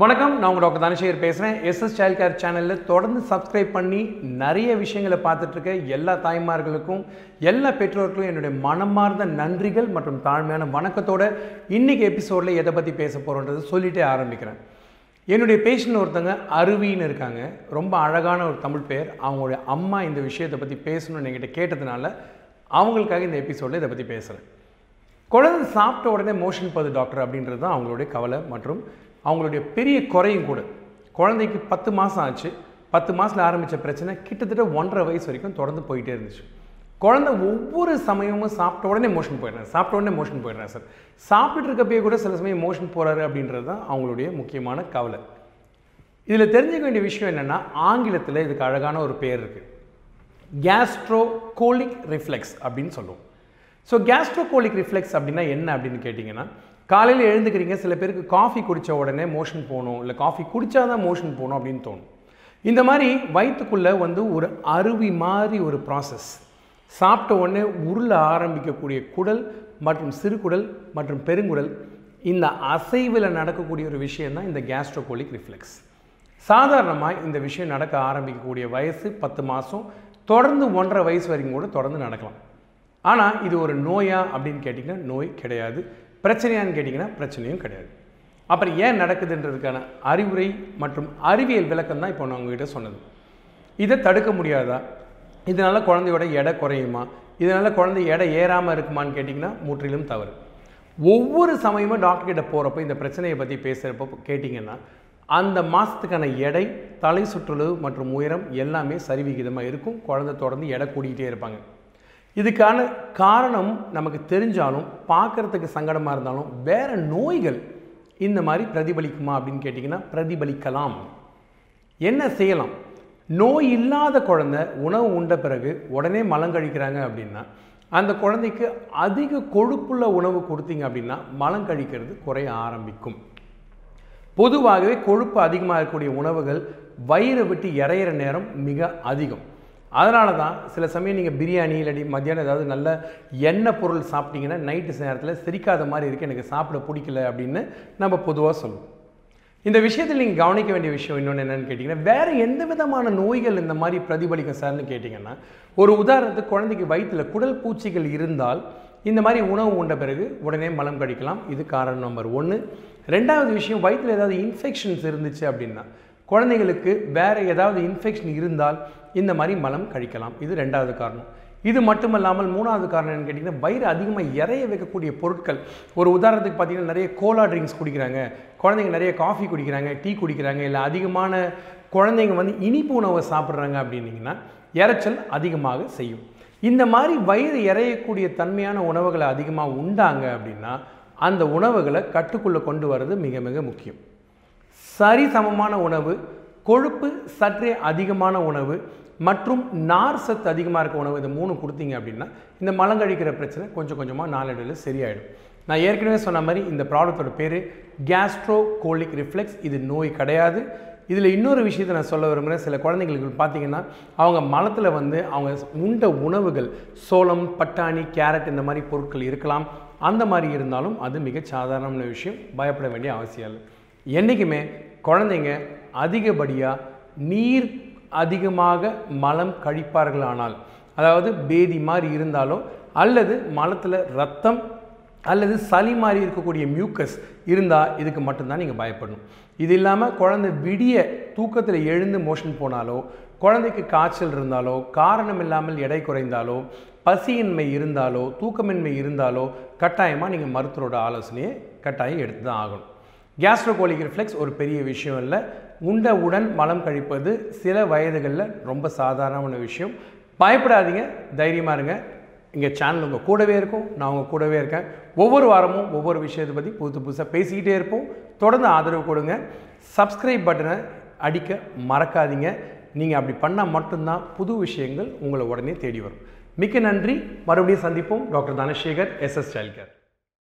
வணக்கம் நான் உங்கள் டாக்டர் தனசேகர் பேசுகிறேன் எஸ்எஸ் சைல்ட் கேர் சேனலில் தொடர்ந்து சப்ஸ்கிரைப் பண்ணி நிறைய விஷயங்களை பார்த்துட்ருக்க எல்லா தாய்மார்களுக்கும் எல்லா பெற்றோர்களுக்கும் என்னுடைய மனமார்ந்த நன்றிகள் மற்றும் தாழ்மையான வணக்கத்தோட இன்னைக்கு எபிசோடில் எதை பற்றி பேச போகிறோன்றது சொல்லிகிட்டே ஆரம்பிக்கிறேன். என்னுடைய பேஷண்ட் ஒருத்தங்க அருவின்னு இருக்காங்க. ரொம்ப அழகான ஒரு தமிழ் பெயர் அவங்களுடைய அம்மா இந்த விஷயத்தை பற்றி பேசணும்னு என்கிட்ட கேட்டதுனால அவங்களுக்காக இந்த எபிசோடில் இதை பற்றி பேசுகிறேன் குழந்தை சாப்பிட்ட உடனே மோஷன் போகுது டாக்டர் அப்படின்றது தான் அவங்களுடைய கவலை மற்றும் அவங்களுடைய பெரிய குறையும் கூட. குழந்தைக்கு பத்து மாதம் ஆச்சு. பத்து மாதத்தில் ஆரம்பித்த பிரச்சனை கிட்டத்தட்ட ஒன்றரை வயசு வரைக்கும் தொடர்ந்து போயிட்டே இருந்துச்சு. குழந்தை ஒவ்வொரு சமயமும் சாப்பிட்ட உடனே மோஷன் போயிடுறேன் சாப்பிட்ட உடனே மோஷன் போயிடுறேன் சார். சாப்பிட்டுட்டு இருக்கப்பயே கூட சில சமயம் மோஷன் போகிறாரு அப்படின்றது தான் அவங்களுடைய முக்கியமான கவலை. இதில் தெரிஞ்சுக்க வேண்டிய விஷயம் என்னென்னா ஆங்கிலத்தில் இதுக்கு அழகான ஒரு பேர் இருக்குது கேஸ்ட்ரோகோலிக் ரிஃப்ளெக்ஸ் அப்படின்னு சொல்லுவோம். ஸோ கேஸ்ட்ரோகோலிக் ரிஃப்ளெக்ஸ் அப்படின்னா என்ன அப்படின்னு கேட்டிங்கன்னா காலையில் எழுந்துக்கிறீங்க சில பேருக்கு காஃபி குடித்த உடனே மோஷன் போகணும் இல்லை காஃபி குடித்தா தான் மோஷன் போகணும் அப்படின்னு தோணும். இந்த மாதிரி வயிற்றுக்குள்ளே வந்து ஒரு அருவி மாதிரி ஒரு ப்ராசஸ் சாப்பிட்ட உடனே உருள ஆரம்பிக்கக்கூடிய குடல் மற்றும் சிறுகுடல் மற்றும் பெருங்குடல் இந்த அசைவில் நடக்கக்கூடிய ஒரு விஷயம் தான் இந்த கேஸ்ட்ரோகோலிக் ரிஃப்ளெக்ஸ் சாதாரணமாக இந்த விஷயம் நடக்க ஆரம்பிக்கக்கூடிய வயசு பத்து மாதம் தொடர்ந்து ஒன்றரை வயசு வரைக்கும் கூட தொடர்ந்து நடக்கலாம். ஆனால் இது ஒரு நோயா அப்படின்னு கேட்டிங்கன்னா நோய் கிடையாது. பிரச்சனையான்னு கேட்டிங்கன்னா பிரச்சனையும் கிடையாது. அப்புறம் ஏன் நடக்குதுன்றதுக்கான அறிவுரை மற்றும் அறிவியல் விளக்கம் தான் இப்போ நான் உங்ககிட்ட சொன்னது. இதை தடுக்க முடியாதா? இதனால் குழந்தையோட எடை குறையுமா? இதனால் குழந்தை எடை ஏறாமல் இருக்குமான்னு கேட்டிங்கன்னா முற்றிலும் தவறு. ஒவ்வொரு சமயமும் டாக்டர்கிட்ட போகிறப்போ இந்த பிரச்சனையை பற்றி பேசுகிறப்போ கேட்டிங்கன்னா அந்த மாதத்துக்கான எடை தலை சுற்றுலு மற்றும் உயரம் எல்லாமே சரிவிகிதமாக இருக்கும். குழந்தை தொடர்ந்து எடை கூடிக்கிட்டே இருப்பாங்க. இதுக்கான காரணம் நமக்கு தெரிஞ்சாலும் பார்க்குறதுக்கு சங்கடமாக இருந்தாலும் வேறு நோய்கள் இந்த மாதிரி பிரதிபலிக்குமா அப்படின்னு கேட்டிங்கன்னா பிரதிபலிக்கலாம். என்ன செய்யலாம்? நோய் இல்லாத குழந்தை உணவு உண்ட பிறகு உடனே மலம் கழிக்கிறாங்க அப்படின்னா அந்த குழந்தைக்கு அதிக கொழுப்புள்ள உணவு கொடுத்தீங்க அப்படின்னா மலம் கழிக்கிறது குறைய ஆரம்பிக்கும். பொதுவாகவே கொழுப்பு அதிகமாக இருக்கக்கூடிய உணவுகள் வயிறை விட்டு இறையிற நேரம் மிக அதிகம். அதனால தான் சில சமயம் நீங்கள் பிரியாணி இல்லாட்டி மத்தியானம் ஏதாவது நல்ல எண்ணெய் பொருள் சாப்பிட்டீங்கன்னா நைட்டு நேரத்தில் சிரிக்காத மாதிரி இருக்குது எனக்கு சாப்பிட பிடிக்கல அப்படின்னு நம்ம பொதுவாக சொல்லுவோம். இந்த விஷயத்தில் நீங்கள் கவனிக்க வேண்டிய விஷயம் இன்னொன்று என்னென்னு கேட்டிங்கன்னா வேறு எந்த விதமான நோய்கள் இந்த மாதிரி பிரதிபலிக்கும் சார்னு கேட்டிங்கன்னா ஒரு உதாரணத்துக்கு குழந்தைக்கு வயிற்றில் குடல் பூச்சிகள் இருந்தால் இந்த மாதிரி உணவு உண்ட பிறகு உடனே மலம் கழிக்கலாம் இது காரணம் நம்பர் ஒன்று ரெண்டாவது விஷயம் வயிற்றில் ஏதாவது இன்ஃபெக்ஷன்ஸ் இருந்துச்சு அப்படின்னா குழந்தைங்களுக்கு வேறு ஏதாவது இன்ஃபெக்ஷன் இருந்தால் இந்த மாதிரி மலம் கழிக்கலாம். இது ரெண்டாவது காரணம். இது மட்டுமல்லாமல் மூணாவது காரணம் என்னன்னு கேட்டிங்கன்னா வயிறு அதிகமாக இறைய வைக்கக்கூடிய பொருட்கள். ஒரு உதாரணத்துக்கு பார்த்தீங்கன்னா நிறைய கோலா ட்ரிங்க்ஸ் குடிக்கிறாங்க. குழந்தைங்க நிறைய காஃபி குடிக்கிறாங்க டீ குடிக்கிறாங்க. இல்லை அதிகமான குழந்தைங்க வந்து இனிப்பு உணவை சாப்பிட்றாங்க அப்படின்னிங்கன்னா இறைச்சல் அதிகமாக செய்யும். இந்த மாதிரி வயிறு இறையக்கூடிய தன்மையான உணவுகளை அதிகமாக உண்டாங்க அப்படின்னா அந்த உணவுகளை கட்டுக்குள்ளே கொண்டு வர்றது மிக மிக முக்கியம். சரி சமமான உணவு கொழுப்பு சற்றே அதிகமான உணவு மற்றும் நார் சத்து அதிகமாக இருக்க உணவு இந்த மூணு கொடுத்தீங்க அப்படின்னா இந்த மலங்கழிக்கிற பிரச்சனை கொஞ்சம் கொஞ்சமாக நாளடைவில் சரியாயிடும். நான் ஏற்கனவே சொன்ன மாதிரி இந்த ப்ராப்ளத்தோட பேர் கேஸ்ட்ரோ கோலிக் ரிஃப்ளெக்ஸ் இது நோய் கிடையாது. இதில் இன்னொரு விஷயத்தை நான் சொல்ல விரும்புகிறேன் சில குழந்தைங்களுக்கு பார்த்தீங்கன்னா அவங்க மலத்தில் வந்து அவங்க உண்ட உணவுகள் சோளம் பட்டாணி கேரட் இந்த மாதிரி பொருட்கள் இருக்கலாம். அந்த மாதிரி இருந்தாலும் அது மிக சாதாரணமான விஷயம். பயப்பட வேண்டிய அவசியம் இல்லை. என்றைக்குமே குழந்தைங்க அதிகப்படியாக நீர் அதிகமாக மலம் கழிப்பார்களானால் அதாவது பேதி மாதிரி இருந்தாலோ அல்லது மலத்தில் ரத்தம் அல்லது சளி மாதிரி இருக்கக்கூடிய மியூக்கஸ் இருந்தால் இதுக்கு மட்டும்தான் நீங்கள் பயப்படணும். இது இல்லாமல் குழந்தை விடிய தூக்கத்தில் எழுந்து மோஷன் போனாலோ குழந்தைக்கு காய்ச்சல் இருந்தாலோ காரணம் இல்லாமல் எடை குறைந்தாலோ பசியின்மை இருந்தாலோ தூக்கமின்மை இருந்தாலோ கட்டாயமாக நீங்கள் மருத்துவரோட ஆலோசனையை கட்டாயம் எடுத்து தான் ஆகணும். கேஸ்ட்ரோகோலிக் ரிஃப்ளெக்ஸ் ஒரு பெரிய விஷயம் இல்லை. உண்டவுடன் மலம் கழிப்பது சில வயதுகளில் ரொம்ப சாதாரணமான விஷயம். பயப்படாதீங்க தைரியமாக இருங்க. இங்கே சேனல் உங்கள் கூடவே இருக்கும் நான் உங்கள் கூடவே இருக்கேன். ஒவ்வொரு வாரமும் ஒவ்வொரு விஷயத்தை பற்றி புதுசு புதுசாக பேசிக்கிட்டே இருப்போம். தொடர்ந்து ஆதரவு கொடுங்க. சப்ஸ்கிரைப் பட்டனை அடிக்க மறக்காதீங்க. நீங்கள் அப்படி பண்ணால் மட்டும்தான் புது விஷயங்கள் உங்களை உடனே தேடி வரும். மிக்க நன்றி. மறுபடியும் சந்திப்போம். Doctor Dhanasekar SS child